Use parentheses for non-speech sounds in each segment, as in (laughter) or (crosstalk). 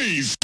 noise.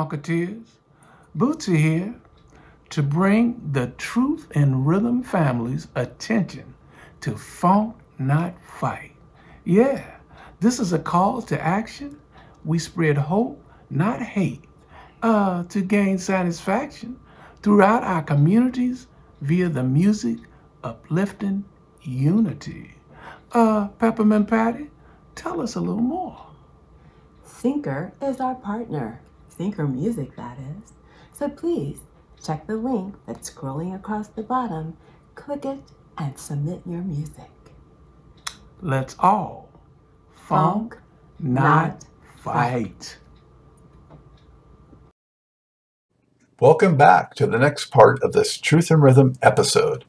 Funketeers. Bootsy here to bring the Truth and Rhythm family's attention to Funk Not Fight. Yeah, this is a call to action. We spread hope, not hate, uh, to gain satisfaction throughout our communities via the music uplifting unity. Uh, Peppermint Patty, tell us a little more. Thinker is our partner. Thinker Music, that is. So please check the link that's scrolling across the bottom, click it, and submit your music. Let's all funk, not not fight. Welcome back to the next part of this Truth and Rhythm episode.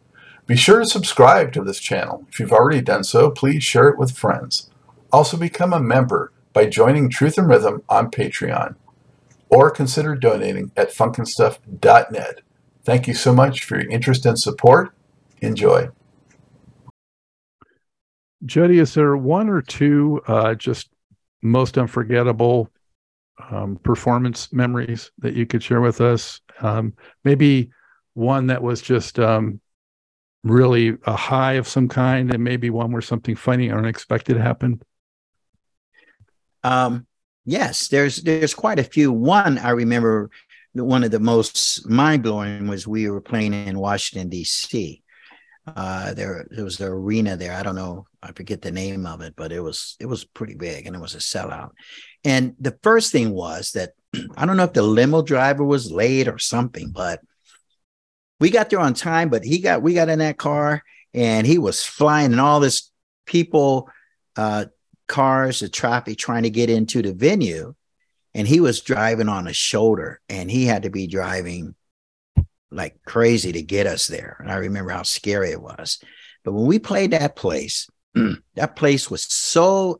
Be sure to subscribe to this channel. If you've already done so, please share it with friends. Also, become a member by joining Truth and Rhythm on Patreon or consider donating at funkinstuff.net. Thank you so much for your interest and support. Enjoy. Jody, is there one or two uh, just most unforgettable um, performance memories that you could share with us? Um, maybe one that was just um, really a high of some kind, and maybe one where something funny or unexpected happened. Um, yes, there's there's quite a few. One I remember, one of the most mind blowing was we were playing in Washington D.C. Uh, there there was the arena there. I don't know, I forget the name of it, but it was it was pretty big and it was a sellout. And the first thing was that (clears throat) I don't know if the limo driver was late or something, but we got there on time. But he got we got in that car and he was flying, and all this people. Uh, cars, the traffic trying to get into the venue. And he was driving on a shoulder and he had to be driving like crazy to get us there. And I remember how scary it was. But when we played that place, (clears throat) that place was so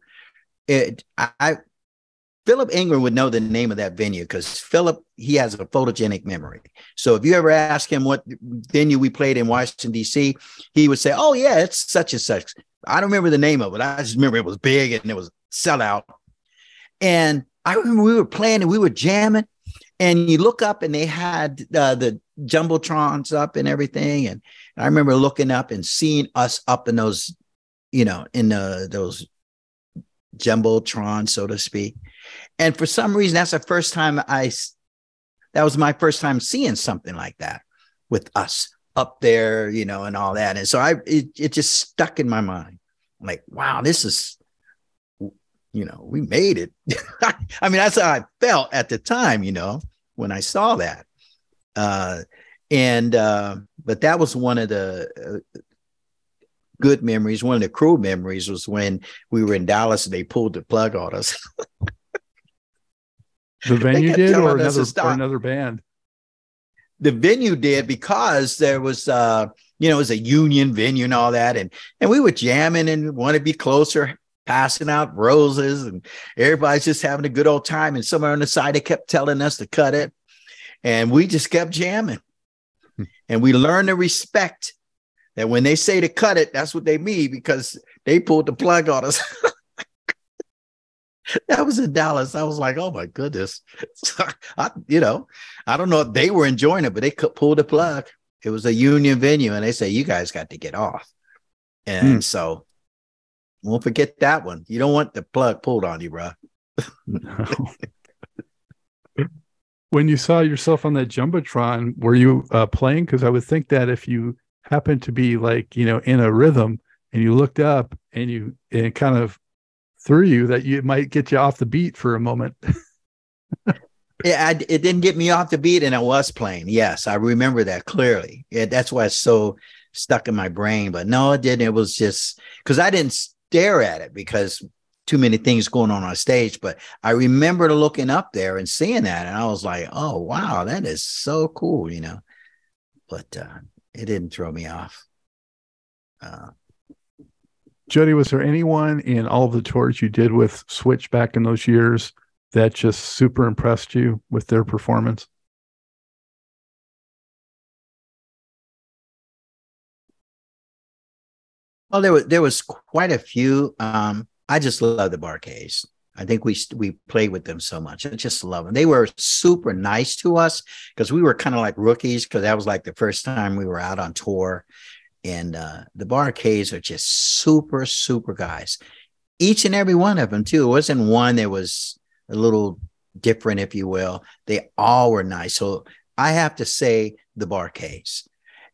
it I, Philip Ingram would know the name of that venue because Philip he has a photogenic memory. So if you ever ask him what venue we played in Washington D.C., he would say, "Oh yeah, it's such and such." I don't remember the name of it. I just remember it was big and it was sellout. And I remember we were playing and we were jamming. And you look up and they had uh, the jumbotrons up and everything. And I remember looking up and seeing us up in those, you know, in the, those jumbotron, so to speak. And for some reason, that's the first time I. That was my first time seeing something like that with us up there, you know, and all that. And so I, it, it just stuck in my mind. I'm like, wow, this is, you know, we made it. (laughs) I mean, that's how I felt at the time, you know, when I saw that. Uh, and, uh, but that was one of the uh, good memories. One of the cruel memories was when we were in Dallas and they pulled the plug on us. (laughs) The venue did, or telling us to another, or another band. The venue did because there was uh you know it was a union venue and all that. And and we were jamming and want to be closer passing out roses and everybody's just having a good old time. And somewhere on the side they kept telling us to cut it. And we just kept jamming. And we learned to respect that when they say to cut it that's what they mean because they pulled the plug on us (laughs) (laughs) that was in Dallas. I was like, oh my goodness. (laughs) So I, you know, I don't know if they were enjoying it, but they could pull the plug. It was a union venue, and they say, you guys got to get off. And Hmm. so won't forget that one. You don't want the plug pulled on you, bro. (laughs) when you saw yourself on that jumbotron, were you uh, playing? Because I would think that if you happened to be like you know in a rhythm and you looked up and you and kind of threw you that you might get you off the beat for a moment (laughs) Yeah, I, it didn't get me off the beat, and I was playing. Yes, I remember that clearly. Yeah, that's why it's so stuck in my brain. But no, it didn't. It was just because I didn't stare at it because too many things going on on stage. But I remember looking up there and seeing that, and I was like, "Oh wow, that is so cool," you know. But uh, it didn't throw me off. Uh, jody was there anyone in all of the tours you did with switch back in those years that just super impressed you with their performance well, there was there was quite a few. Um, I just love the Bar-Kays. I think we we played with them so much. I just love them. They were super nice to us because we were kind of like rookies because that was like the first time we were out on tour. And uh, the Bar-Kays are just super, super guys. Each and every one of them, too. It wasn't one that was a little different, if you will. They all were nice. So I have to say the Bar-Kays.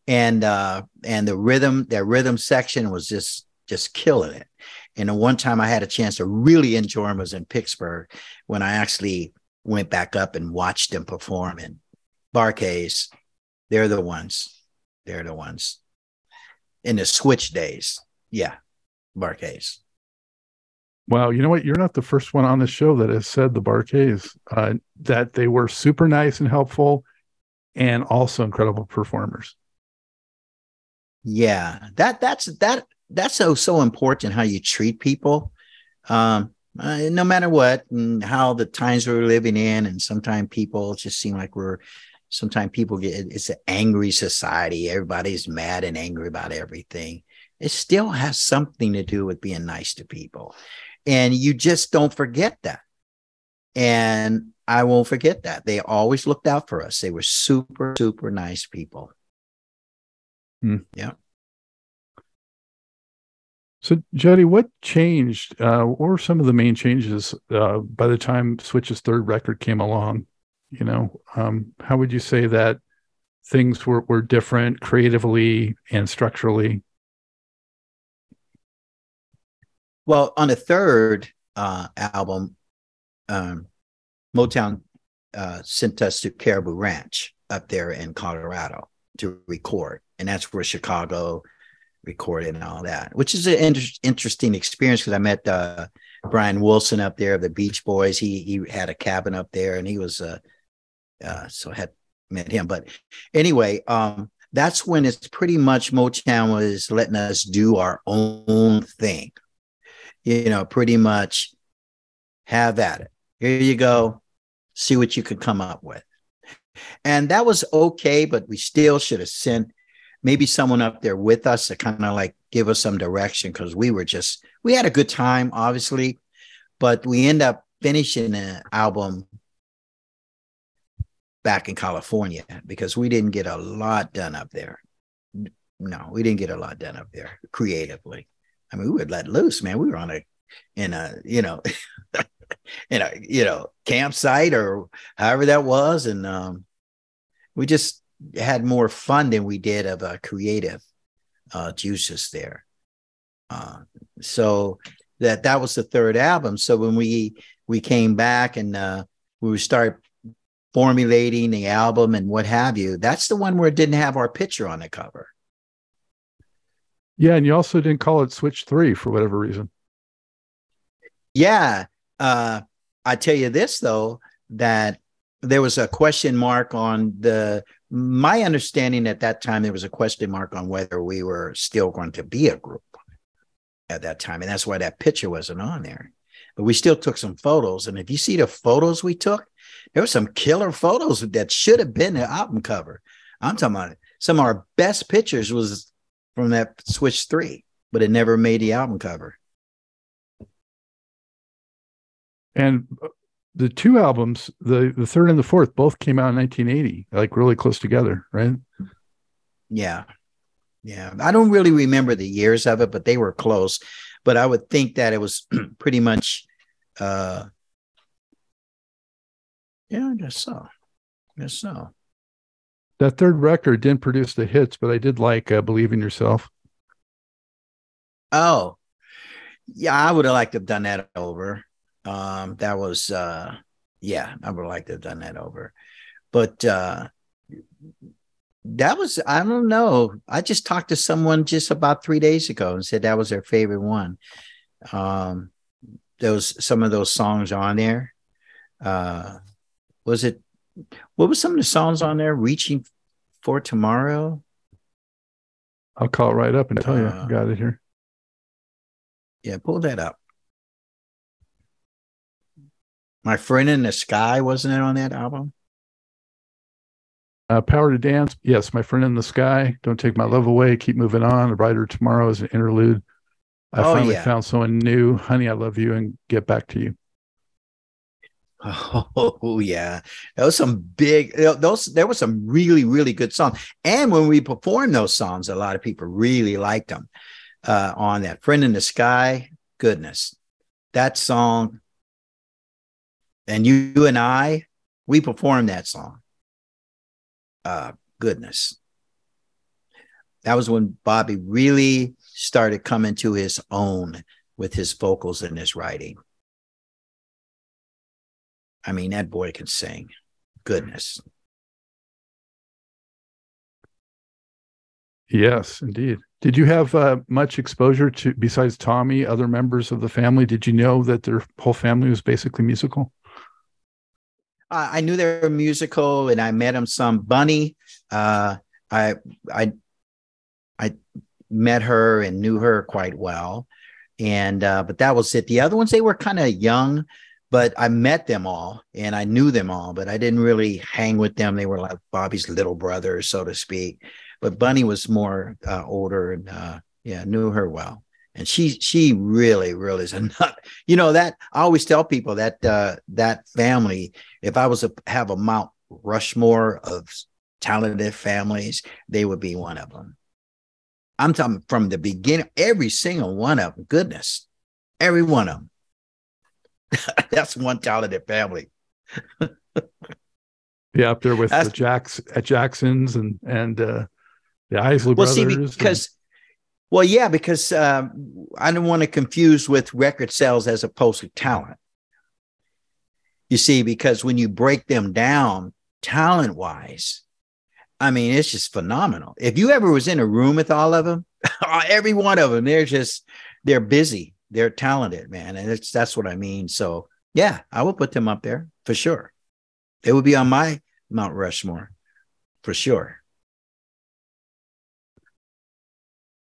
And uh, and the rhythm, their rhythm section was just just killing it. And the one time I had a chance to really enjoy them was in Pittsburgh when I actually went back up and watched them perform. And Bar-Kays, they're the ones. They're the ones. In the switch days. Yeah. Bar-Kays. Wow, you know what? You're not the first one on the show that has said the Bar-Kays uh, that they were super nice and helpful, and also incredible performers. Yeah, that that's that that's so so important how you treat people, um, uh, no matter what and how the times we're living in, and sometimes people just seem like we're. Sometimes people get it's an angry society. Everybody's mad and angry about everything. It still has something to do with being nice to people and you just don't forget that. And I won't forget that. They always looked out for us. They were super, super nice people. Hmm. Yeah. So, Jody, what changed? Uh, what were some of the main changes uh, by the time Switch's third record came along? You know, um, how would you say that things were, were different creatively and structurally? Well, on the third uh, album, um, Motown uh, sent us to Caribou Ranch up there in Colorado to record, and that's where Chicago recorded and all that, which is an inter- interesting experience because I met uh, Brian Wilson up there of the Beach Boys. He he had a cabin up there, and he was uh, uh so I had met him. But anyway, um, that's when it's pretty much Motown was letting us do our own thing you know, pretty much have at it. Here you go. See what you could come up with. And that was okay, but we still should have sent maybe someone up there with us to kind of like give us some direction because we were just, we had a good time, obviously, but we end up finishing the album back in California because we didn't get a lot done up there. No, we didn't get a lot done up there creatively. I mean, we would let loose, man. We were on a in a, you know, (laughs) in a, you know, campsite or however that was. And um we just had more fun than we did of a creative uh juices there. Uh so that that was the third album. So when we we came back and uh we would start formulating the album and what have you, that's the one where it didn't have our picture on the cover. Yeah, and you also didn't call it Switch Three for whatever reason. Yeah, uh, I tell you this though that there was a question mark on the. My understanding at that time there was a question mark on whether we were still going to be a group at that time, and that's why that picture wasn't on there. But we still took some photos, and if you see the photos we took, there were some killer photos that should have been the album cover. I'm talking about it. some of our best pictures was from that Switch 3, but it never made the album cover. And uh, the two albums, the the third and the fourth, both came out in 1980, like really close together, right? Yeah. Yeah. I don't really remember the years of it, but they were close. But I would think that it was (clears throat) pretty much uh yeah, I guess so. I guess so. that third record didn't produce the hits, but I did like uh, "Believe in Yourself." Oh, yeah, I would have liked to have done that over. Um, that was, uh, yeah, I would have liked to have done that over. But uh, that was, I don't know. I just talked to someone just about three days ago and said that was their favorite one. Um, those some of those songs on there. Uh, was it? What was some of the songs on there? Reaching for tomorrow. I'll call it right up and tell you. Uh, Got it here. Yeah, pull that up. My friend in the sky wasn't it on that album? Uh, Power to Dance. Yes, my friend in the sky. Don't take my love away. Keep moving on. A brighter tomorrow is an interlude. I Oh, finally yeah. found someone new. Honey, I love you, and get back to you. (laughs) Oh yeah, was some big. Those there were some really really good songs, and when we performed those songs, a lot of people really liked them. Uh, on that "Friend in the Sky," goodness, that song. And you, you and I, we performed that song. Uh, goodness, that was when Bobby really started coming to his own with his vocals and his writing. I mean, that boy can sing. Goodness. Yes, indeed. Did you have uh, much exposure to, besides Tommy, other members of the family? Did you know that their whole family was basically musical? I I knew they were musical, and I met him some. Bunny, uh, I I I met her and knew her quite well, and uh, but that was it. The other ones they were kind of young, but I met them all and I knew them all, but I didn't really hang with them. They were like Bobby's little brothers, so to speak. But Bunny was more uh, older, and uh, yeah, knew her well. And she she really really is a (laughs) nut. You know that I always tell people that uh, that family if I was to have a Mount Rushmore of talented families, they would be one of them. I'm talking from the beginning, every single one of them. Goodness, every one of them. (laughs) That's one talented family. Yeah, up there with the Jacks at Jacksons and and uh, the Isley Well, brothers. see, and- because, well, yeah, because um, I don't want to confuse with record sales as opposed to talent. You see, because when you break them down talent wise, I mean, it's just phenomenal. If you ever was in a room with all of them, (laughs) every one of them, they're just they're busy, they're talented, man, and it's that's what I mean. So, yeah, I would put them up there for sure. They would be on my Mount Rushmore for sure.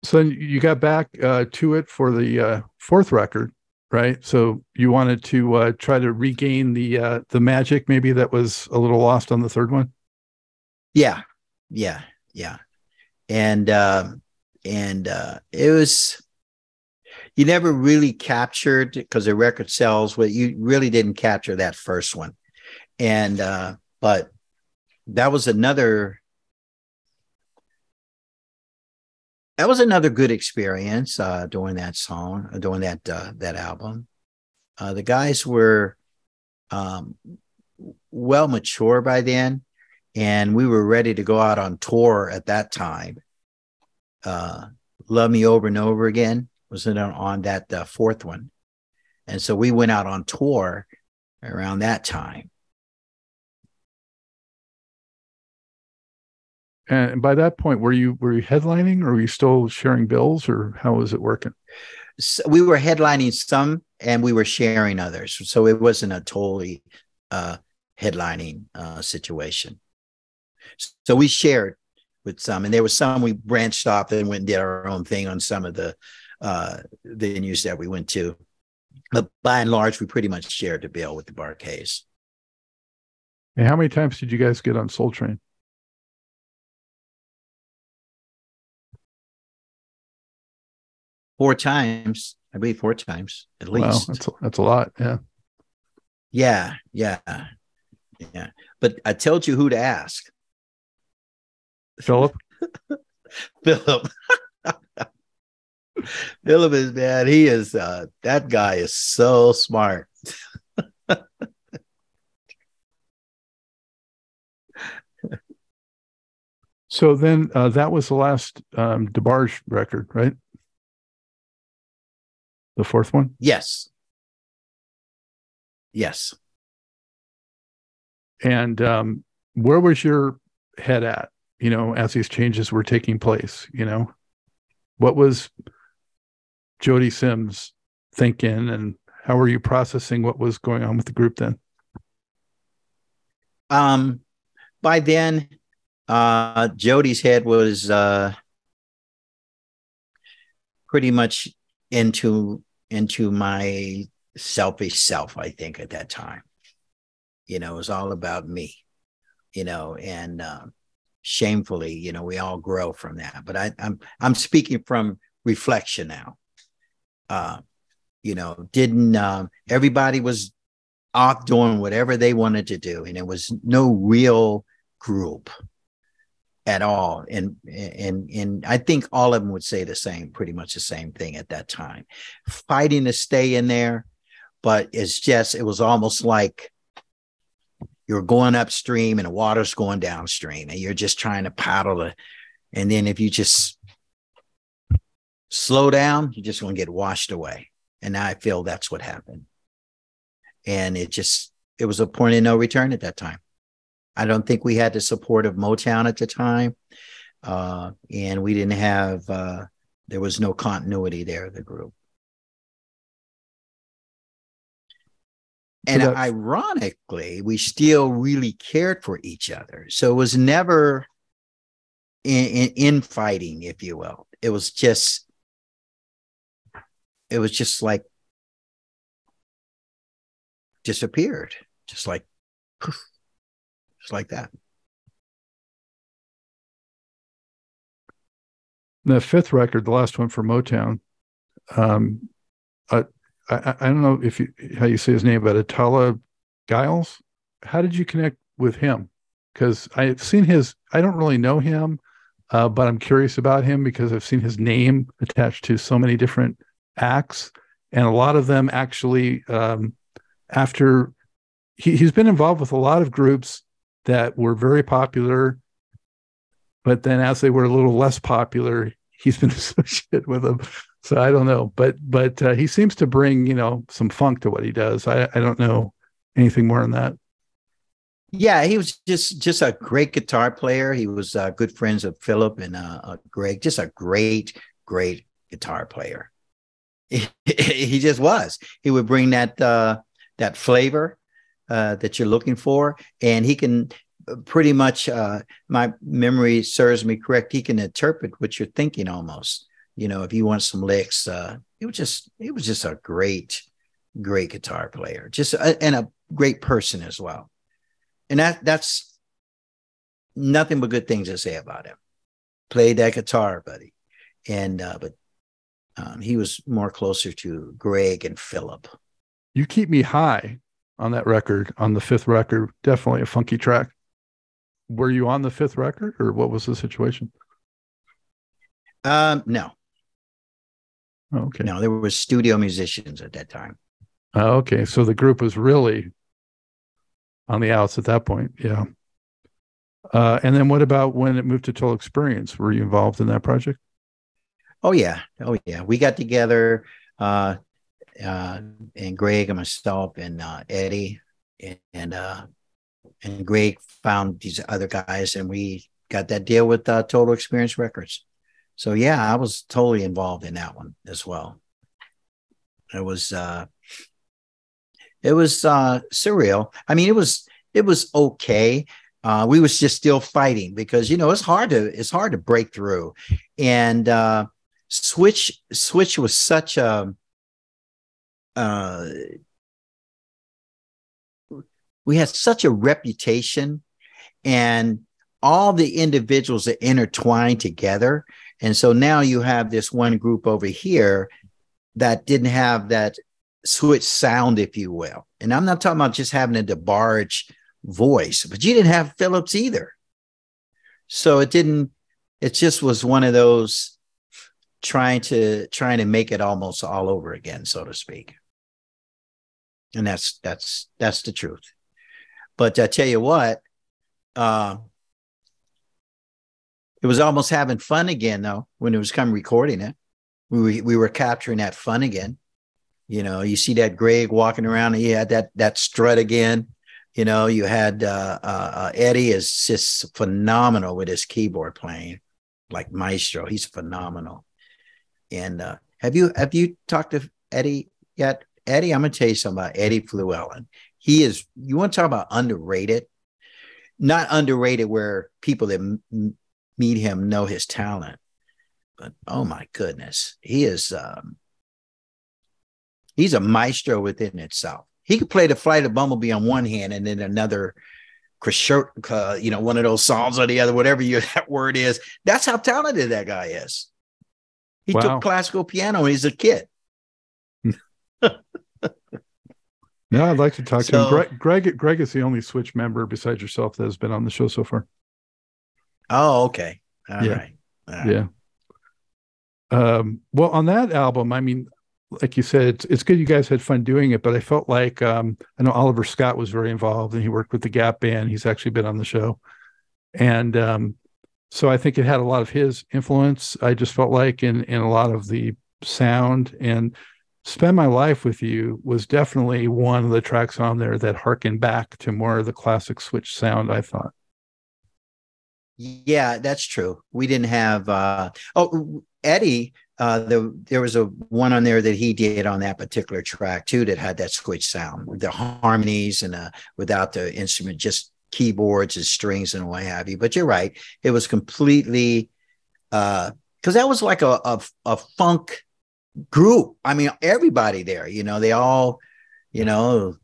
So you got back uh, to it for the uh, fourth record, right? So you wanted to uh, try to regain the uh, the magic, maybe that was a little lost on the third one. Yeah, yeah, yeah. And um and uh it was you never really captured because the record sells what you really didn't capture that first one. And uh but that was another that was another good experience uh doing that song, uh, doing that uh that album. Uh the guys were um well mature by then and we were ready to go out on tour at that time. Uh, Love Me Over and Over Again was in on, that uh, fourth one, and so we went out on tour around that time. And by that point, were you were you headlining, or were you still sharing bills, or how was it working? So we were headlining some, and we were sharing others, so it wasn't a totally uh, headlining uh, situation. So we shared with some, and there was some we branched off and went and did our own thing on some of the uh, venues that we went to. But by and large, we pretty much shared the bill with the Bar-Kays. And how many times did you guys get on Soul Train? Four times, I believe, four times at least. Wow, that's a, that's a lot. Yeah. Yeah, yeah, yeah. But I told you who to ask. Philip, (laughs) Philip. (laughs) Philip is man. He is uh that guy is so smart. So then uh, that was the last um, DeBarge record, right? The fourth one? Yes. Yes. And um, where was your head at, you know, as these changes were taking place? You know, what was Jody Sims thinking and how were you processing what was going on with the group then? Um, by then, uh, Jody's head was uh, pretty much into into my selfish self. I think at that time, you know, it was all about me, you know, and uh, shamefully, you know, we all grow from that. But I, I'm I'm speaking from reflection now. Uh, you know, didn't um, everybody was off doing whatever they wanted to do, and it was no real group at all. And and and I think all of them would say the same, pretty much the same thing at that time, fighting to stay in there, but it's just it was almost like you're going upstream and the water's going downstream, and you're just trying to paddle it. And then if you just slow down, you're just going to get washed away. And now I feel that's what happened. And it just it was a point of no return at that time. I don't think we had the support of Motown at the time. Uh, and we didn't have, uh, there was no continuity there the group. And so ironically, we still really cared for each other. So it was never in, in, infighting, if you will. It was just, it was just like disappeared, just like poof, just like that. The fifth record, the last one for Motown, um, uh, I, I don't know if you how you say his name, but Attala Giles. How did you connect with him? Because I've seen his. I don't really know him, uh, but I'm curious about him because I've seen his name attached to so many different acts, and a lot of them actually um, after he, he's been involved with a lot of groups that were very popular. But then as they were a little less popular, he's been (laughs) associated with them. So I don't know, but but uh, he seems to bring you know some funk to what he does. I I don't know anything more than that. Yeah, he was just just a great guitar player. He was uh, good friends of Philip and uh, uh, Greg. Just a great great guitar player. (laughs) He, just was. He would bring that uh, that flavor uh, that you're looking for, and he can uh, pretty much. Uh, my memory serves me correct. He can interpret what you're thinking almost. You know, if you want some licks, uh, it was just it was just a great, great guitar player, just a, and a great person as well. And that that's nothing but good things to say about him. Played that guitar, buddy, and uh, but um, he was more closer to Greg and Philip. You keep me high on that record, on the fifth record. Definitely a funky track. Were you on the fifth record, or what was the situation? Um, no. Oh, okay. No, there were studio musicians at that time. Oh, okay. So the group was really on the outs at that point. Yeah. Uh, and then what about when it moved to Total Experience? Were you involved in that project? Oh yeah. Oh yeah. We got together. Uh, uh, and Greg and myself and uh, Eddie and and, uh, and Greg found these other guys and we got that deal with uh, Total Experience Records. So yeah, I was totally involved in that one as well. It was uh, it was uh, surreal. I mean, it was it was okay. Uh, we was just still fighting because you know it's hard to it's hard to break through, and uh, switch switch was such a uh, we had such a reputation and all the individuals that intertwined together. And so now you have this one group over here that didn't have that switch sound, if you will. And I'm not talking about just having a DeBarge voice, but you didn't have Philip's either. So it didn't, it just was one of those trying to trying to make it almost all over again, so to speak and that's that's that's the truth. But I tell you what, uh, it was almost having fun again though when it was come recording it. We we were capturing that fun again. You know, you see that Greg walking around he had that that strut again. You know, you had uh, uh, uh, Eddie is just phenomenal with his keyboard playing, like maestro. He's phenomenal. And uh, have you have you talked to Eddie yet? Eddie, I'm gonna tell you something about Eddie Fluellen. He is. You want to talk about underrated? Not underrated, where people that m- meet him know his talent, but oh my goodness, he is. Um, he's a maestro within itself he could play the flight of bumblebee on one hand and then another uh, you know one of those songs or the other whatever you, (laughs) that word is that's how talented that guy is he wow. took classical piano when he's a kid (laughs) no i'd like to talk so, to him greg, greg greg is the only switch member besides yourself that has been on the show so far oh okay All yeah. right. All right. yeah um, well on that album i mean like you said, it's it's good you guys had fun doing it, but I felt like um, I know Oliver Scott was very involved and he worked with the Gap Band. He's actually been on the show, and um, so I think it had a lot of his influence. I just felt like in in a lot of the sound and spend my life with you was definitely one of the tracks on there that harkened back to more of the classic switch sound. I thought. Yeah, that's true. We didn't have. uh Oh, Eddie uh, the, there was a one on there that he did on that particular track too that had that switch sound, the harmonies and uh, without the instrument, just keyboards and strings and what have you. But you're right, it was completely because uh, that was like a, a a funk group. I mean, everybody there, you know, they all, you know,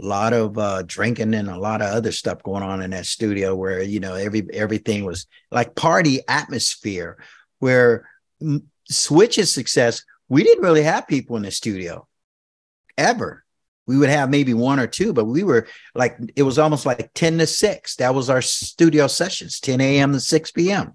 a lot of uh, drinking and a lot of other stuff going on in that studio where you know every everything was like party atmosphere where Switch's success, we didn't really have people in the studio ever. We would have maybe one or two, but we were like, it was almost like 10 to 6. That was our studio sessions, 10 a.m. to 6 p.m.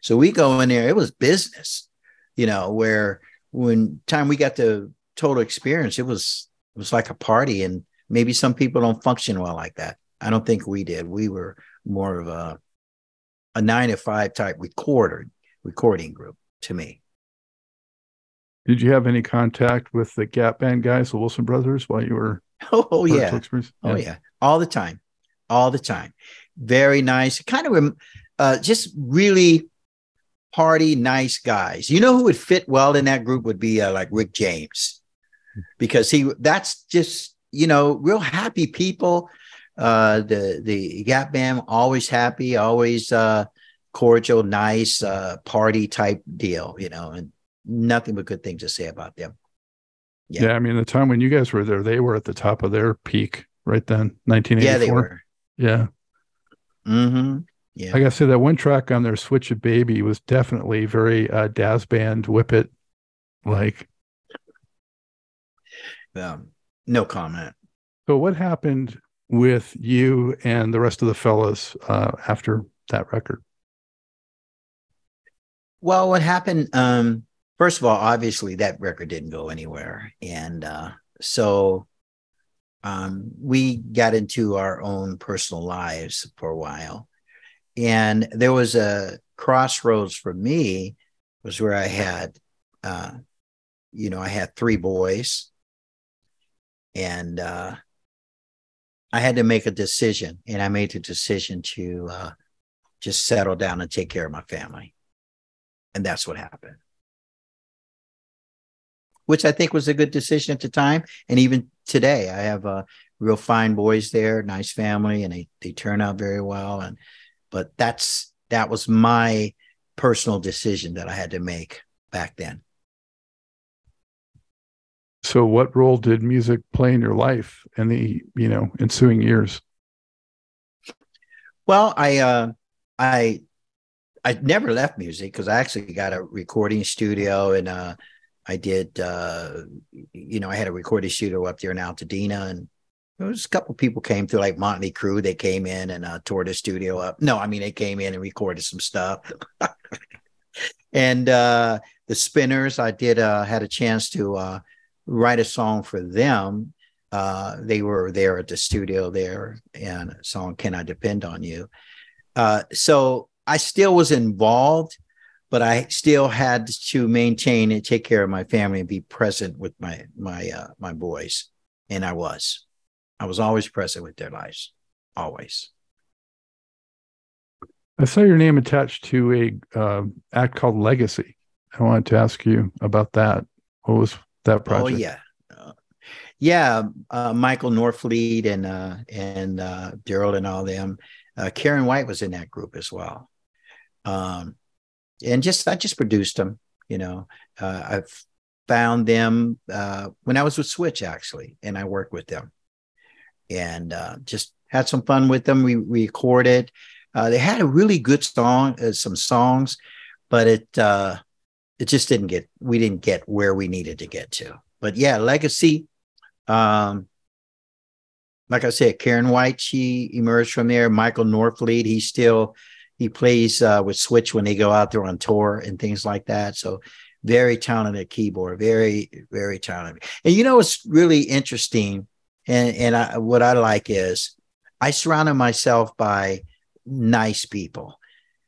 So we go in there, it was business, you know, where when time we got the total experience, it was it was like a party. And maybe some people don't function well like that. I don't think we did. We were more of a a nine to five type recorder recording group to me. Did you have any contact with the Gap Band guys, the Wilson brothers, while you were? (laughs) Oh, oh yeah. yeah. Oh yeah, all the time, all the time. Very nice, kind of, uh, just really party nice guys. You know who would fit well in that group would be uh, like Rick James, because he that's just you know real happy people. Uh, the the Gap Band always happy, always uh, cordial, nice uh, party type deal. You know, and nothing but good things to say about them. Yeah. yeah, I mean, the time when you guys were there, they were at the top of their peak right then, 1984. Yeah, they were. Yeah. Mm-hmm. Yeah. I gotta that one track on their Switch It Baby was definitely very uh Dazz Band Whip It like. Um, no comment. So what happened with you and the rest of the fellas uh, after that record? Well, what happened? Um, first of all, obviously that record didn't go anywhere, and uh, so um, we got into our own personal lives for a while, and there was a crossroads for me was where I had, uh, you know, I had three boys, and uh, I had to make a decision, and I made the decision to uh, just settle down and take care of my family, and that's what happened which I think was a good decision at the time. And even today, I have uh, real fine boys there, nice family, and they they turn out very well. And but that's that was my personal decision that I had to make back then. So, what role did music play in your life in the you know ensuing years? Well, I uh, I I never left music because I actually got a recording studio and uh, I did, uh, you know, I had a recording studio up there in Altadena, and there was a couple people came through, like Motley Crue. They came in and uh, tore the studio up. No, I mean they came in and recorded some stuff. (laughs) and uh, the Spinners, I did uh, had a chance to uh, write a song for them. Uh, they were there at the studio there, and a song "Can I Depend on You." Uh, so I still was involved, but I still had to maintain and take care of my family and be present with my my uh, my boys, and I was. I was always present with their lives, always. I saw your name attached to a uh, act called Legacy. I wanted to ask you about that. What was that project? Oh yeah, uh, yeah. Uh, Michael Norfleet and uh, and uh, Daryl and all them. Uh, Karen White was in that group as well. Um, and just I just produced them. You know, uh, I've found them uh, when I was with Switch actually, and I worked with them, and uh, just had some fun with them. We, we recorded. Uh, they had a really good song, uh, some songs, but it uh, it just didn't get. We didn't get where we needed to get to. But yeah, Legacy. Um, like I said, Karen White, she emerged from there. Michael Norfleet, he's still he plays uh, with Switch when they go out there on tour and things like that. So very talented keyboard, very very talented. And you know what's really interesting, and and I, what I like is I surrounded myself by nice people.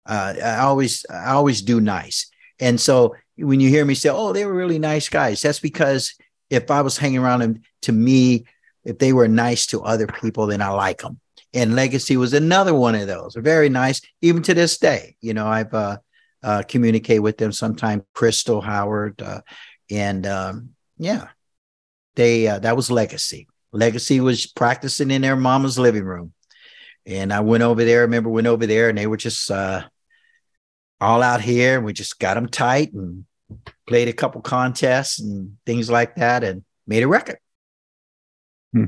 Uh, I always I always do nice, and so when you hear me say, "Oh, they were really nice guys," that's because if I was hanging around them, to me, if they were nice to other people, then I like them and Legacy was another one of those. Very nice, even to this day. You know, I've uh, uh, communicate with them sometime. Crystal Howard, uh, and um, yeah, they uh, that was Legacy. Legacy was practicing in their mama's living room, and I went over there. I remember went over there, and they were just uh, all out here. And we just got them tight and played a couple contests and things like that, and made a record. Hmm.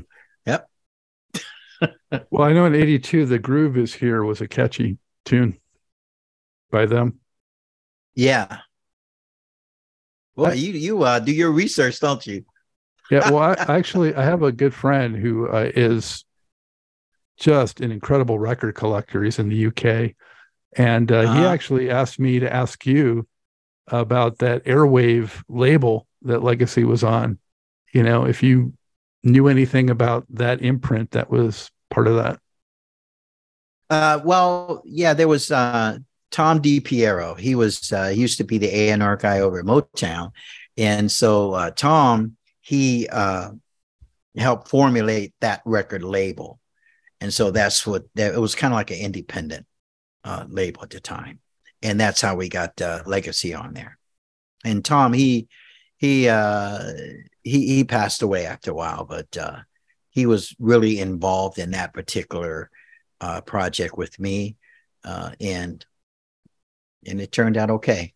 Well, I know in 82, The Groove is Here was a catchy tune by them. Yeah. Well, I, you you uh, do your research, don't you? yeah. Well, I, (laughs) actually, I have a good friend who uh, is just an incredible record collector. He's in the UK, and uh, uh-huh. he actually asked me to ask you about that Airwave label that Legacy was on. You know, if you knew anything about that imprint that was part of that? Uh, well, yeah, there was uh, Tom DiPiero. He was uh, he used to be the A&R guy over at Motown, and so uh, Tom he uh, helped formulate that record label, and so that's what that, it was kind of like an independent uh, label at the time, and that's how we got uh, Legacy on there. And Tom he he uh, he he passed away after a while, but uh, he was really involved in that particular uh, project with me, uh, and and it turned out okay.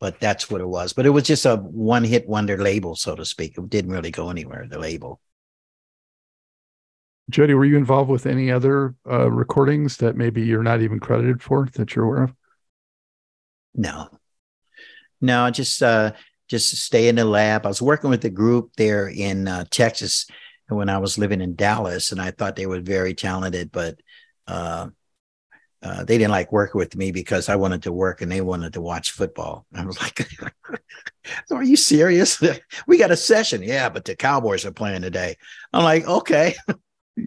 But that's what it was. But it was just a one hit wonder label, so to speak. It didn't really go anywhere. The label. Jody, were you involved with any other uh, recordings that maybe you're not even credited for that you're aware of? No, no, just uh, just stay in the lab. I was working with a group there in uh, Texas when I was living in Dallas, and I thought they were very talented, but uh, uh, they didn't like working with me because I wanted to work and they wanted to watch football. I was like, (laughs) "Are you serious? (laughs) we got a session, yeah, but the Cowboys are playing today." I'm like, "Okay." (laughs)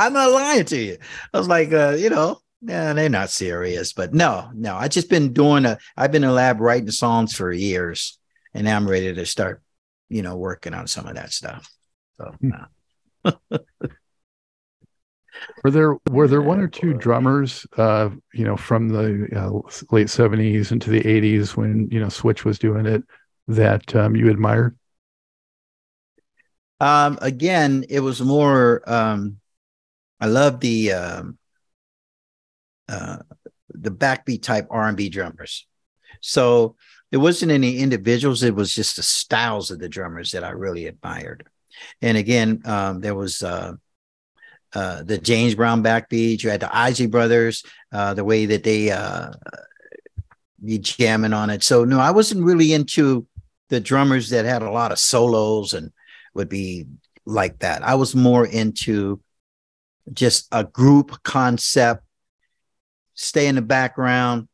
I'm not lying to you. I was like, uh, you know, yeah, they're not serious, but no, no. I just been doing a. I've been in lab writing songs for years, and now I'm ready to start, you know, working on some of that stuff. So, hmm. (laughs) were there were there one or two drummers, uh, you know, from the uh, late seventies into the eighties when you know Switch was doing it that um, you admired? Um, again, it was more. Um, I love the um, uh, the backbeat type R and B drummers. So there wasn't any individuals; it was just the styles of the drummers that I really admired. And again, um, there was uh, uh, the James Brown backbeat. You had the Isley Brothers, uh, the way that they uh, be jamming on it. So no, I wasn't really into the drummers that had a lot of solos and would be like that. I was more into just a group concept, stay in the background,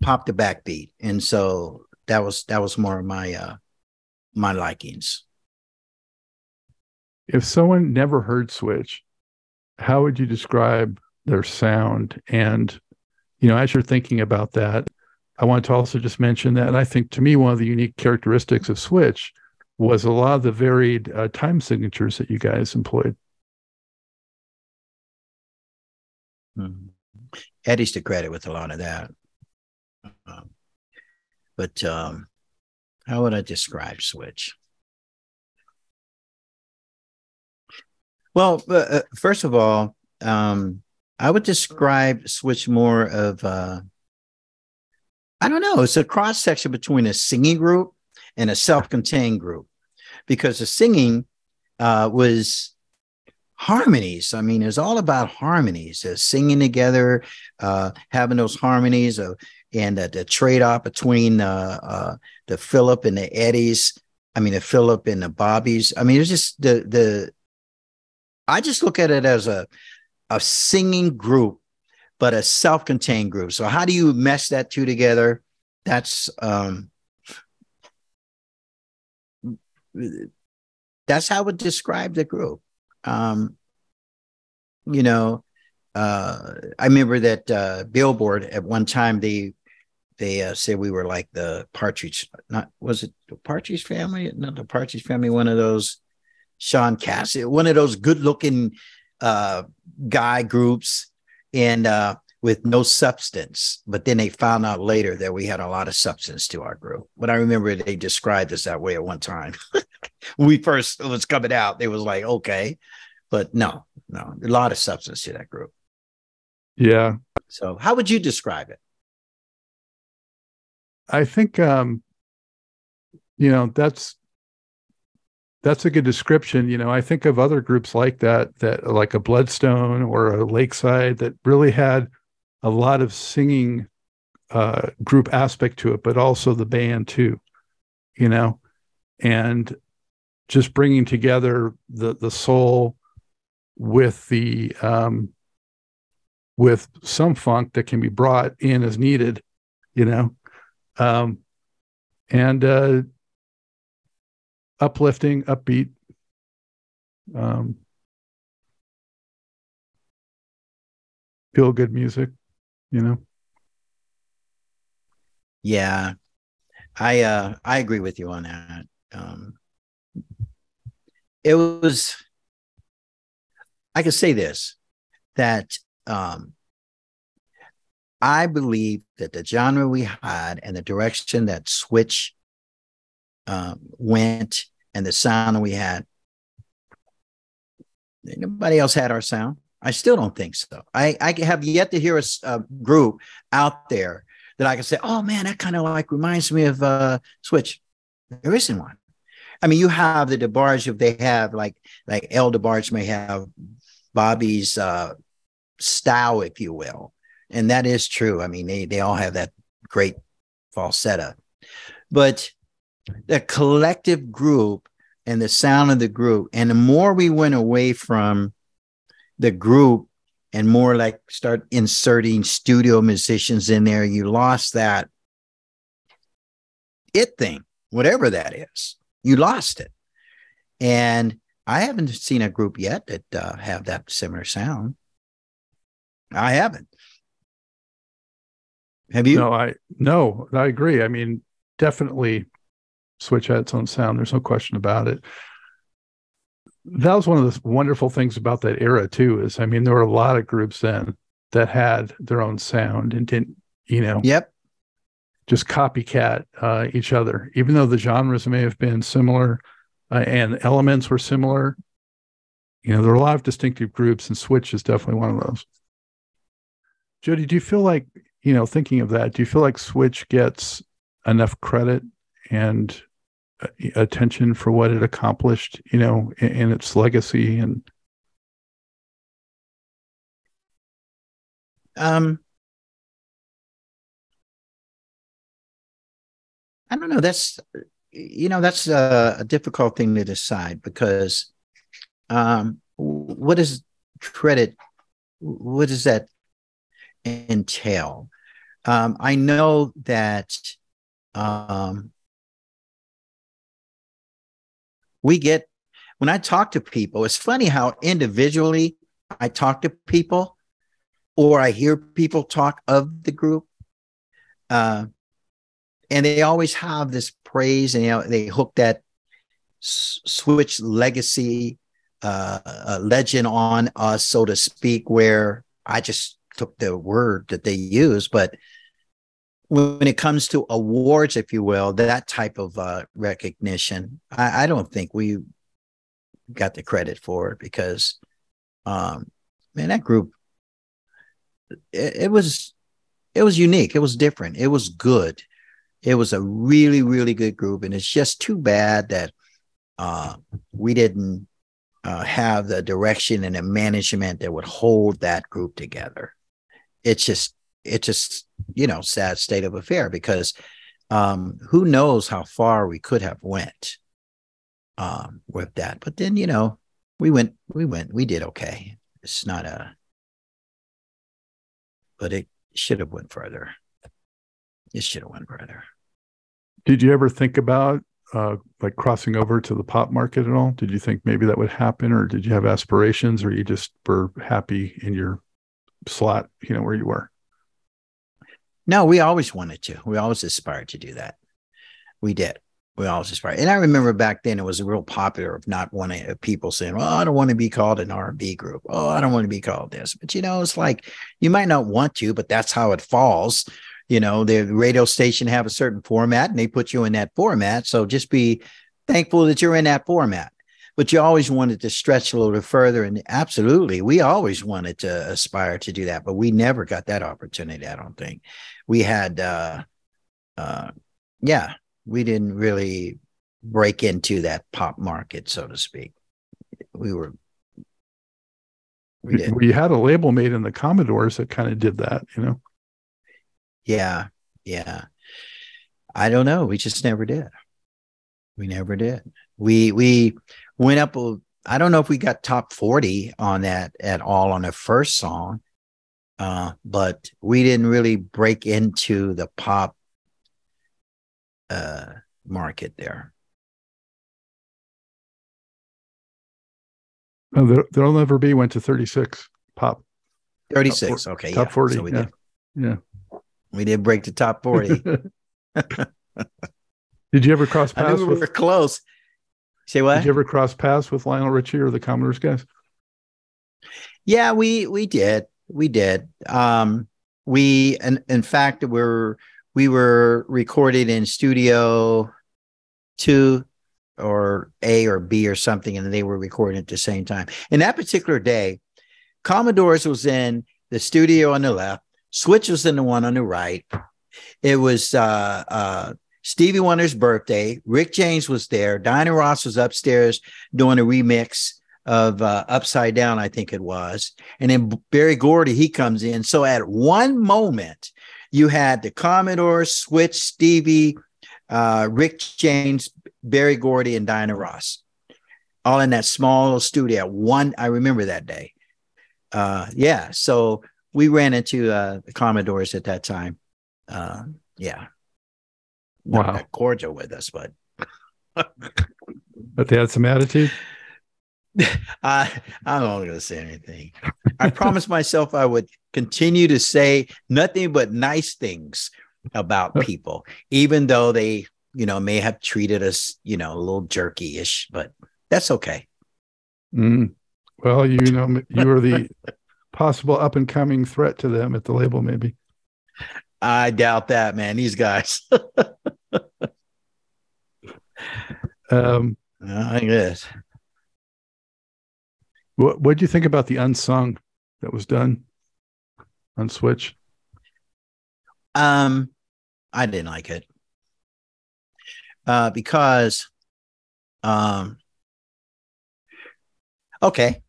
pop the backbeat, and so that was that was more of my uh, my likings if someone never heard Switch, how would you describe their sound? And you know, as you're thinking about that, I want to also just mention that I think to me, one of the unique characteristics of Switch was a lot of the varied uh, time signatures that you guys employed. Mm-hmm. Eddie's to credit with a lot of that. Um, but um, how would I describe Switch? Well, uh, first of all, um, I would describe Switch more of, uh, I don't know, it's a cross section between a singing group and a self contained group because the singing uh, was harmonies. I mean, it's all about harmonies, uh, singing together, uh, having those harmonies, of, and uh, the trade off between uh, uh, the Philip and the Eddies. I mean, the Philip and the Bobbies. I mean, it's just the the. I just look at it as a a singing group, but a self-contained group. So how do you mesh that two together? That's um, that's how I would describe the group. Um, you know, uh, I remember that uh, Billboard at one time they they uh, said we were like the Partridge. Not was it the Partridge Family? Not the Partridge Family. One of those Shaun Cassidy. One of those good looking uh, guy groups, and uh, with no substance. But then they found out later that we had a lot of substance to our group. But I remember they described us that way at one time. when (laughs) we first was coming out, they was like, okay. But no, no, a lot of substance to that group. Yeah. So how would you describe it? I think um you know that's that's a good description. You know, I think of other groups like that, that like a Bloodstone or a Lakeside that really had a lot of singing uh, group aspect to it, but also the band too, you know, and just bringing together the the soul with the um, with some funk that can be brought in as needed, you know, um, and uh, uplifting, upbeat. Um, feel good music you know yeah i uh i agree with you on that um it was i could say this that um i believe that the genre we had and the direction that switch um, went and the sound we had nobody else had our sound I still don't think so. I, I have yet to hear a, a group out there that I can say, oh man, that kind of like reminds me of uh, Switch. There isn't one. I mean, you have the DeBarge if they have like like El DeBarge may have Bobby's uh, style, if you will, and that is true. I mean, they they all have that great falsetto, but the collective group and the sound of the group, and the more we went away from the group and more like start inserting studio musicians in there, you lost that it thing, whatever that is. You lost it. And I haven't seen a group yet that uh, have that similar sound. I haven't. Have you? No, I no, I agree. I mean, definitely Switch had its own sound. There's no question about it that was one of the wonderful things about that era too is i mean there were a lot of groups then that had their own sound and didn't you know yep just copycat uh, each other even though the genres may have been similar uh, and elements were similar you know there are a lot of distinctive groups and switch is definitely one of those jody do you feel like you know thinking of that do you feel like switch gets enough credit and attention for what it accomplished, you know, in, in its legacy and um I don't know. That's you know that's a, a difficult thing to decide because um, what is credit? What does that entail? Um, I know that um, we get when I talk to people, it's funny how individually I talk to people. or I hear people talk of the group. Uh, and they always have this praise and you know they hook that S- switch legacy uh, uh, legend on us so to speak where i just took the word that they use but when it comes to awards if you will that type of uh, recognition I, I don't think we got the credit for it because um man that group it, it was it was unique it was different it was good it was a really, really good group. And it's just too bad that uh, we didn't uh, have the direction and the management that would hold that group together. It's just, it's just, you know, sad state of affair because um, who knows how far we could have went um, with that. But then, you know, we went, we went, we did okay. It's not a, but it should have went further. It should have went further. Did you ever think about uh, like crossing over to the pop market at all? Did you think maybe that would happen, or did you have aspirations, or you just were happy in your slot, you know, where you were? No, we always wanted to. We always aspired to do that. We did. We always aspired. And I remember back then it was real popular of not wanting uh, people saying, "Well, I don't want to be called an R&B group. Oh, I don't want to be called this." But you know, it's like you might not want to, but that's how it falls you know the radio station have a certain format and they put you in that format so just be thankful that you're in that format but you always wanted to stretch a little further and absolutely we always wanted to aspire to do that but we never got that opportunity i don't think we had uh uh yeah we didn't really break into that pop market so to speak we were we, we had a label made in the commodores that kind of did that you know yeah. Yeah. I don't know. We just never did. We never did. We we went up I don't know if we got top 40 on that at all on the first song. Uh, but we didn't really break into the pop uh market there. Oh, there, there'll never be went to 36 pop. 36. Top, okay. Top yeah. 40. So yeah. Did. Yeah. We did break the top 40. (laughs) did you ever cross (laughs) paths? we with, were close. Say what? Did you ever cross paths with Lionel Richie or the Commodores guys? Yeah, we we did. We did. Um we and in fact we're we were recorded in studio two or A or B or something, and they were recording at the same time. In that particular day, Commodores was in the studio on the left, Switch was in the one on the right. It was uh, uh, Stevie Wonder's birthday. Rick James was there. Diana Ross was upstairs doing a remix of uh, Upside Down, I think it was. And then Berry Gordy, he comes in. So at one moment, you had the Commodore, Switch, Stevie, uh, Rick James, Berry Gordy, and Diana Ross, all in that small studio. One, I remember that day. Uh, yeah. So we ran into uh, the Commodores at that time. Uh, yeah. Not wow. cordial with us, but but they had some attitude. (laughs) I I'm not going to say anything. I promised myself I would continue to say nothing but nice things about people, even though they, you know, may have treated us, you know, a little jerky-ish, but that's okay. Mm. Well, you know, you are the possible up and coming threat to them at the label, maybe. I doubt that, man. These guys. (laughs) um, I guess. What What do you think about the unsung that was done on Switch? Um, I didn't like it. Uh, because, um, okay,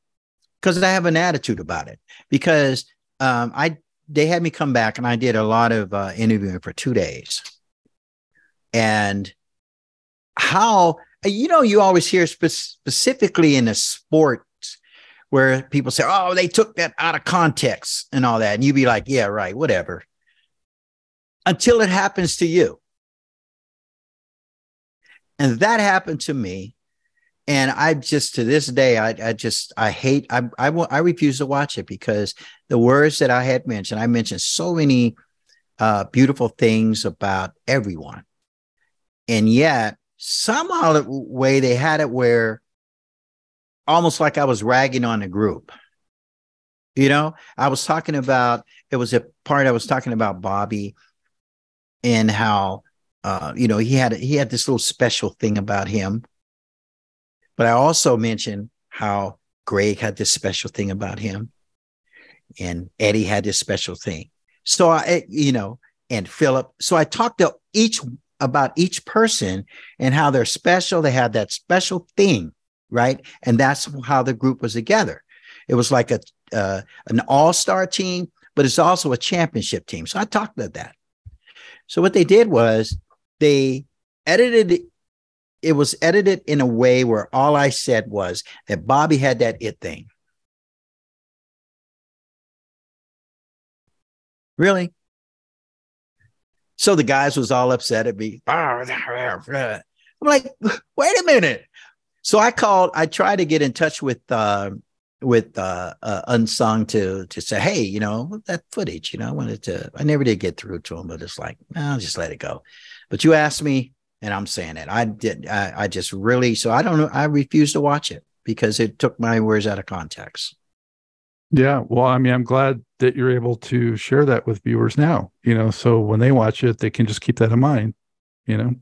because I have an attitude about it. Because um, I they had me come back and I did a lot of uh, interviewing for two days, and how you know you always hear spe- specifically in a sport where people say, "Oh, they took that out of context and all that," and you'd be like, "Yeah, right, whatever." Until it happens to you, and that happened to me and I just to this day, I, I just I hate I I I refuse to watch it because the words that I had mentioned, I mentioned so many uh, beautiful things about everyone, and yet somehow the way they had it where almost like I was ragging on the group. You know, I was talking about it was a part I was talking about Bobby and how uh, you know he had he had this little special thing about him but I also mentioned how Greg had this special thing about him, and Eddie had this special thing. So I, you know, and Philip. So I talked to each about each person and how they're special. They had that special thing, right? And that's how the group was together. It was like a uh, an all star team, but it's also a championship team. So I talked about that. So what they did was they edited it was edited in a way where all I said was that Bobby had that it thing. Really? So the guys was all upset at me. I'm like, wait a minute. So I called, I tried to get in touch with uh, with uh, uh, unsung to to say, hey, you know that footage. You know, I wanted to. I never did get through to him, but it's like, I'll just let it go. But you asked me, and I'm saying it. I did. I, I just really. So I don't know. I refuse to watch it because it took my words out of context. Yeah. Well, I mean, I'm glad that you're able to share that with viewers now. You know, so when they watch it, they can just keep that in mind. You know.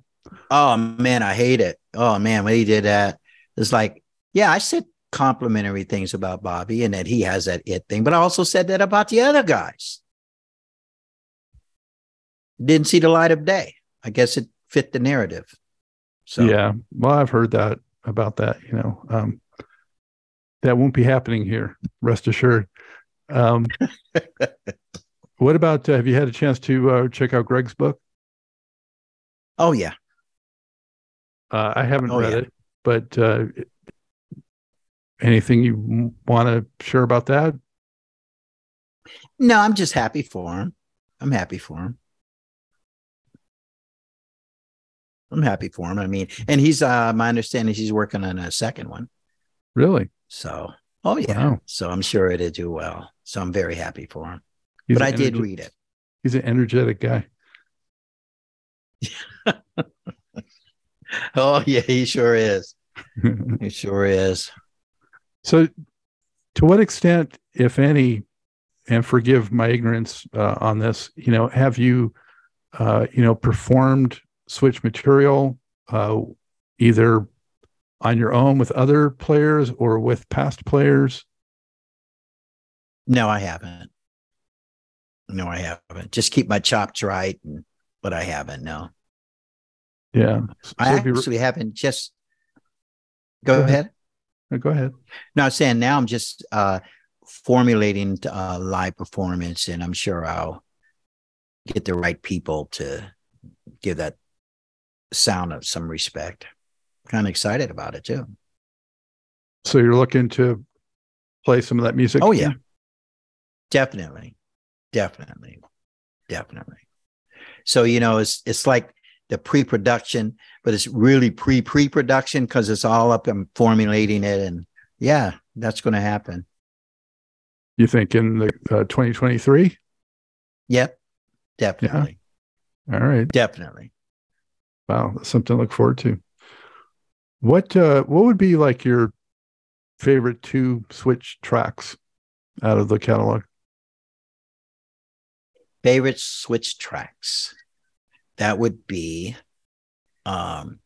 Oh man, I hate it. Oh man, when he did that, it's like, yeah, I said complimentary things about Bobby and that he has that it thing, but I also said that about the other guys. Didn't see the light of day. I guess it fit the narrative. So yeah, well, I've heard that about that. You know, um, that won't be happening here. Rest assured. Um, (laughs) what about? Uh, have you had a chance to uh, check out Greg's book? Oh yeah. Uh, I haven't oh, read yeah. it, but uh, anything you want to share about that? No, I'm just happy for him. I'm happy for him. I'm happy for him. I mean, and he's uh my understanding he's working on a second one. Really? So, oh yeah. Wow. So I'm sure it'll do well. So I'm very happy for him. He's but I did read it. He's an energetic guy. (laughs) oh yeah, he sure is. (laughs) he sure is. So, to what extent, if any, and forgive my ignorance uh, on this, you know, have you, uh, you know, performed switch material uh, either on your own with other players or with past players? No, I haven't. No, I haven't. Just keep my chops right, and, but I haven't. No. Yeah, so I actually haven't. Just go, go ahead. ahead. Go ahead. No, I'm saying now I'm just uh, formulating uh, live performance, and I'm sure I'll get the right people to give that sound of some respect. Kind of excited about it too. So you're looking to play some of that music? Oh yeah. Definitely. Definitely. Definitely. So you know it's it's like the pre-production, but it's really pre pre-production because it's all up and formulating it and yeah, that's going to happen. You think in the uh, 2023? Yep. Definitely. Yeah. All right. Definitely. Wow, that's something to look forward to. What uh, what would be like your favorite two Switch tracks out of the catalog? Favorite Switch tracks. That would be um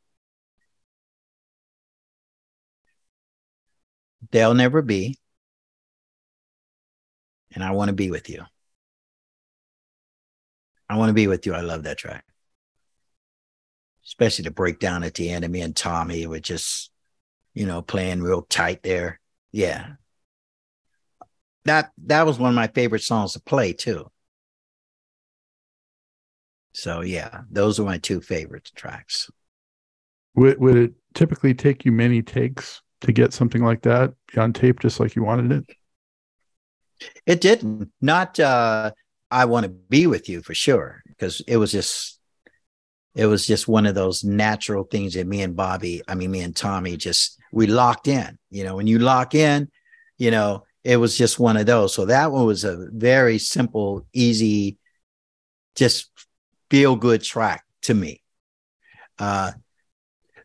They'll never be. And I want to be with you. I want to be with you. I love that track especially the breakdown at the end of me and Tommy were just, you know, playing real tight there. Yeah. That that was one of my favorite songs to play too. So yeah, those are my two favorite tracks. Would would it typically take you many takes to get something like that on tape just like you wanted it? It didn't. Not uh I want to be with you for sure because it was just it was just one of those natural things that me and Bobby, I mean, me and Tommy just, we locked in. You know, when you lock in, you know, it was just one of those. So that one was a very simple, easy, just feel good track to me. Uh,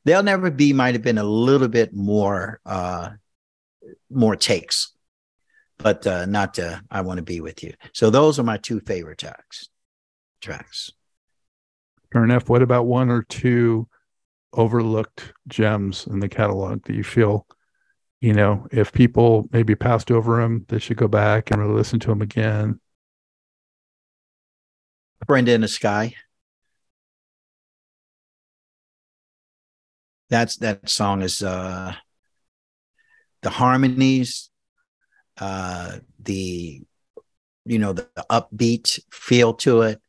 They'll Never Be might have been a little bit more, uh, more takes, but uh, not to I Want to Be With You. So those are my two favorite tracks. Tracks. Fair enough. What about one or two overlooked gems in the catalog that you feel, you know, if people maybe passed over them, they should go back and really listen to them again? Brenda in the Sky. That's that song is uh the harmonies, uh the you know the, the upbeat feel to it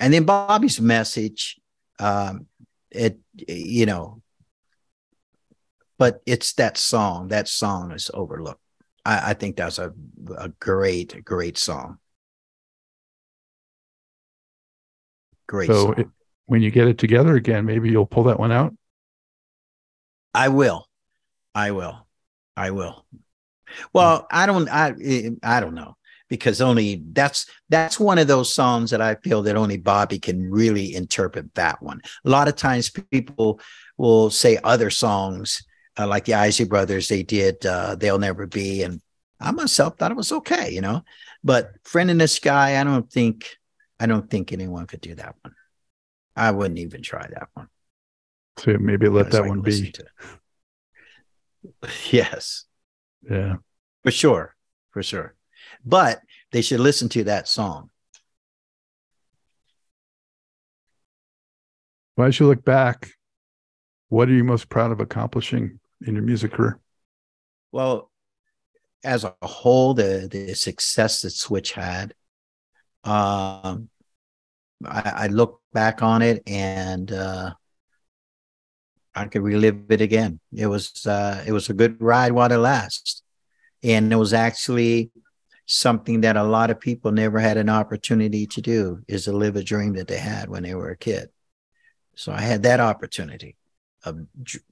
and then Bobby's message, um, it you know, but it's that song. That song is overlooked. I, I think that's a a great great song. Great. So it, when you get it together again, maybe you'll pull that one out. I will. I will. I will. Well, I don't. I I don't know because only that's that's one of those songs that I feel that only Bobby can really interpret that one. A lot of times people will say other songs uh, like the Isley Brothers, they did uh, "They'll Never Be," and I myself thought it was okay, you know. But "Friend in the Sky," I don't think I don't think anyone could do that one. I wouldn't even try that one. So maybe let that one be. (laughs) Yes. Yeah. For sure. For sure but they should listen to that song. Well, as you look back, what are you most proud of accomplishing in your music career? Well, as a whole, the the success that Switch had, um, I, I look back on it and uh, I could relive it again. It was uh, it was a good ride while it lasts, and it was actually something that a lot of people never had an opportunity to do is to live a dream that they had when they were a kid. So I had that opportunity of,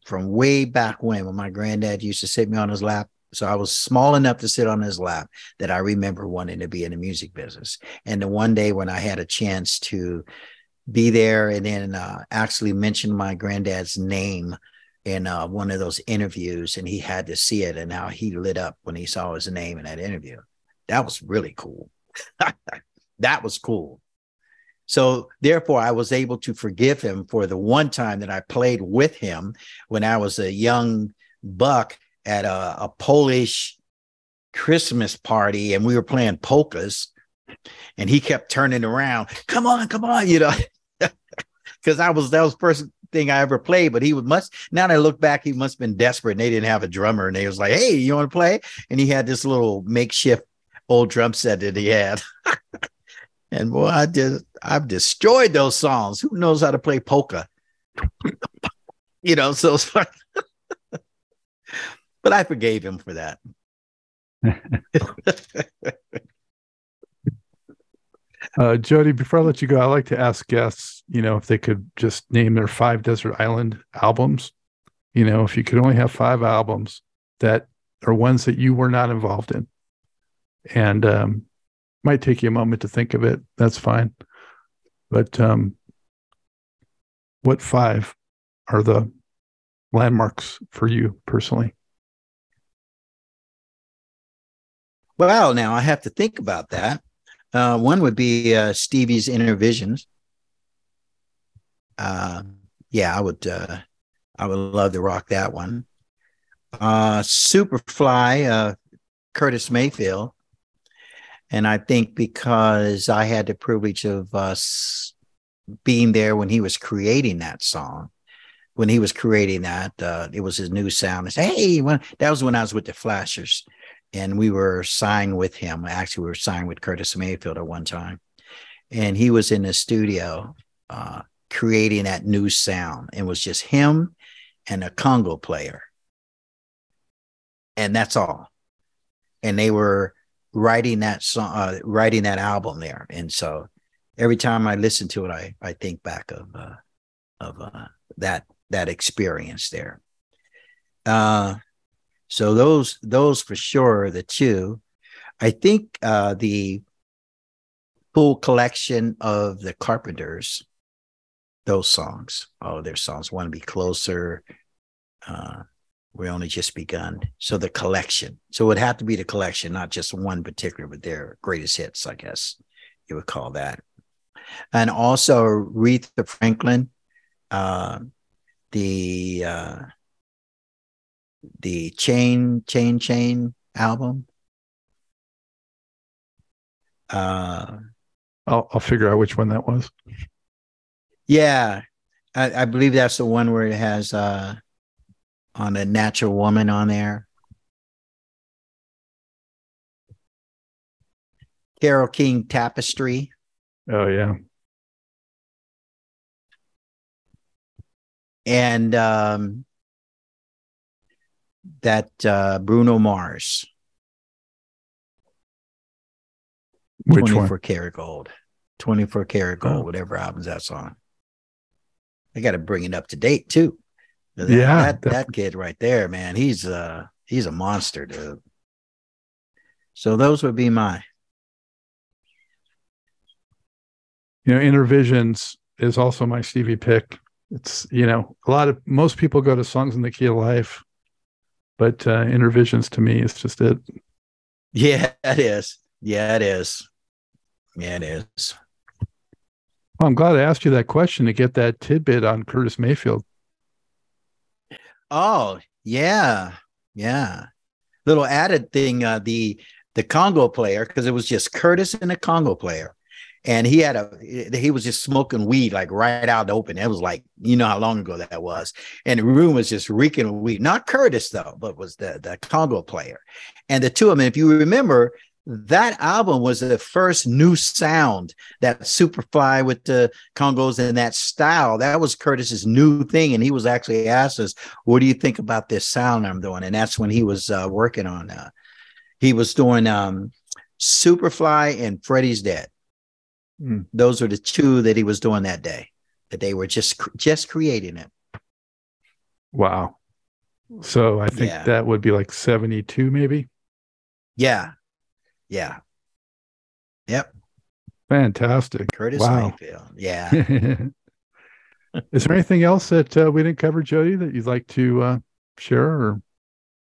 from way back when, when my granddad used to sit me on his lap. So I was small enough to sit on his lap that I remember wanting to be in the music business. And the one day when I had a chance to be there and then uh, actually mention my granddad's name in uh, one of those interviews, and he had to see it and how he lit up when he saw his name in that interview that was really cool. (laughs) that was cool. So therefore, I was able to forgive him for the one time that I played with him when I was a young buck at a, a Polish Christmas party, and we were playing polkas, and he kept turning around, "Come on, come on," you know, (laughs) because I was that was first thing I ever played. But he was must now that I look back, he must have been desperate, and they didn't have a drummer, and they was like, "Hey, you want to play?" And he had this little makeshift old drum set that he had. (laughs) and boy, I did I've destroyed those songs. Who knows how to play polka? (laughs) you know, so it's fun. (laughs) but I forgave him for that. uh, Jody, before I let you go, I like to ask guests, you know, if they could just name their five Desert Island albums. You know, if you could only have five albums that are ones that you were not involved in, and um, might take you a moment to think of it. That's fine. But um, what five are the landmarks for you personally? Well, now I have to think about that. Uh, one would be uh, Stevie's Innervisions. Uh, yeah, I would. Uh, I would love to rock that one. Uh, Superfly, uh, Curtis Mayfield. And I think because I had the privilege of us being there when he was creating that song, when he was creating that, uh, it was his new sound. I said, hey, when, that was when I was with the Flashers and we were signed with him. Actually, we were signed with Curtis Mayfield at one time. And he was in the studio uh, creating that new sound. And it was just him and a conga player. And that's all. And they were writing that song, uh, writing that album there. And so every time I listen to it, I, I think back of uh, of uh, that that experience there. Uh, so those those for sure are the two. I think uh, the full collection of the Carpenters, those songs, oh, their songs want to be closer. Uh, we only just begun. So the collection. So it would have to be the collection, not just one particular, but their greatest hits, I guess you would call that. And also Aretha Franklin, uh, the uh, the Chain Chain Chain album. Uh, I'll I'll figure out which one that was. Yeah, I, I believe that's the one where it has uh, on a natural woman on there. Carole King Tapestry. Oh yeah. And um, that uh, Bruno Mars. Which 24 one? karat gold. 24 karat gold, Oh. whatever albums that's on. I got to bring it up to date too. That, Yeah, that, that kid right there, man, he's uh he's a monster, dude. So those would be my You know, Innervisions is also my Stevie pick. It's you know a lot of most people go to songs in the key of life, but uh, Innervisions to me is just it. Yeah, it is. Yeah, it is. Yeah, it is. Well, I'm glad I asked you that question to get that tidbit on Curtis Mayfield. Oh, yeah. Yeah. Little added thing, uh the the conga player, because it was just Curtis and the conga player. And he had a he was just smoking weed like right out in the open. It was like, you know how long ago that was. And the room was just reeking of weed. Not Curtis though, but was the the conga player. And the two of them, if you remember, that album was the first new sound that Superfly with the congas and that style. That was Curtis's new thing. And he was actually asked us, what do you think about this sound I'm doing? And that's when he was uh, working on uh he was doing um Superfly and Freddie's Dead. Hmm. Those are the two that he was doing that day. That they were just just creating it. Wow. So I think Yeah. that would be like 72 maybe. Yeah. Yeah. Yep. Fantastic. Curtis Wow. Mayfield. Yeah. (laughs) Is there anything else that uh, we didn't cover, Jody, that you'd like to uh, share or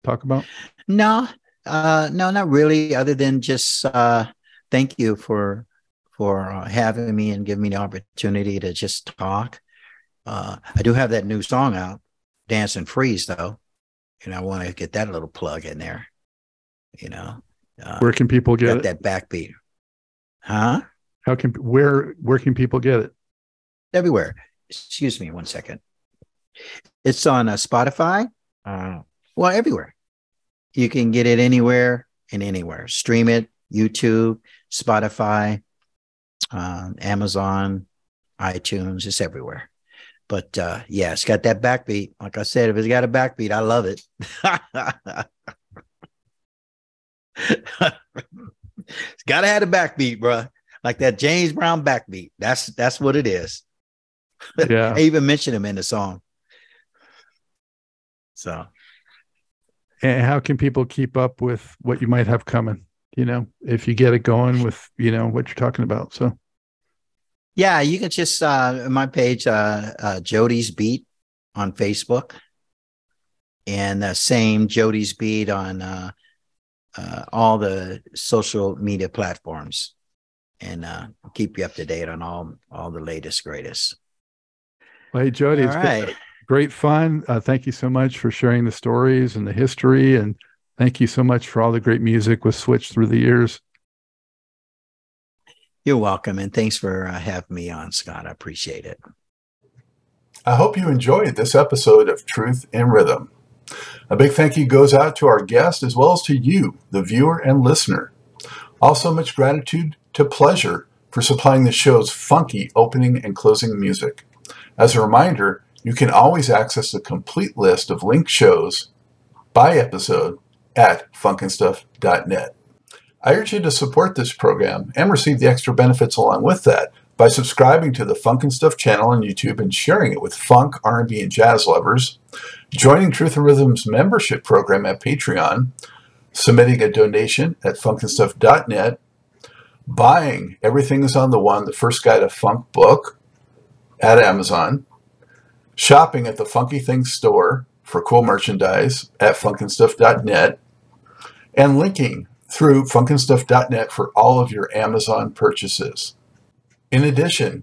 talk about? No, uh, no, not really. Other than just uh, thank you for for uh, having me and giving me the opportunity to just talk. Uh, I do have that new song out, "Dance and Freeze," though, and I want to get that little plug in there. You know, uh, Where can people get that backbeat, huh? How can where where can people get it? Everywhere. Excuse me, one second. It's on uh, Spotify. Uh, well, everywhere. You can get it anywhere and anywhere. Stream it, YouTube, Spotify, um, Amazon, iTunes, it's everywhere. But uh, yeah, it's got that backbeat. Like I said, if it's got a backbeat, I love it. (laughs) it's got to have a backbeat, bro. Like that James Brown backbeat. That's that's what it is. Yeah. (laughs) I even mentioned him in the song. So And how can people keep up with what you might have coming? You know, if you get it going with, you know, what you're talking about. So yeah, you can just uh my page uh, uh Jody's Beat on Facebook and the same Jody's Beat on uh, uh all the social media platforms and uh keep you up to date on all all the latest greatest. well, hey Jody, All it's right. been great fun. Uh, thank you so much for sharing the stories and the history and thank you so much for all the great music with Switch through the years. You're welcome and thanks for uh, having me on Scott. I appreciate it. I hope you enjoyed this episode of Truth in Rhythm. A big thank you goes out to our guest as well as to you, the viewer and listener. Also, much gratitude to Pleasure for supplying the show's funky opening and closing music. As a reminder, you can always access the complete list of linked shows by episode at funkandstuff.net. I urge you to support this program and receive the extra benefits along with that by subscribing to the Funk Stuff channel on YouTube and sharing it with funk, R&B, and jazz lovers, joining Truth in Rhythm's membership program at Patreon, submitting a donation at funkandstuff.net, buying Everything is on the One, the first guide to funk book at Amazon, shopping at the Funky Things store for cool merchandise at funkandstuff.net, and linking through funkandstuff.net for all of your Amazon purchases. In addition,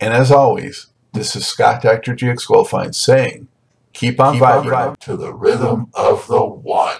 and as always, this is Scott Dr. GX Goldfine saying, keep on Keep on vibing to the rhythm of the one.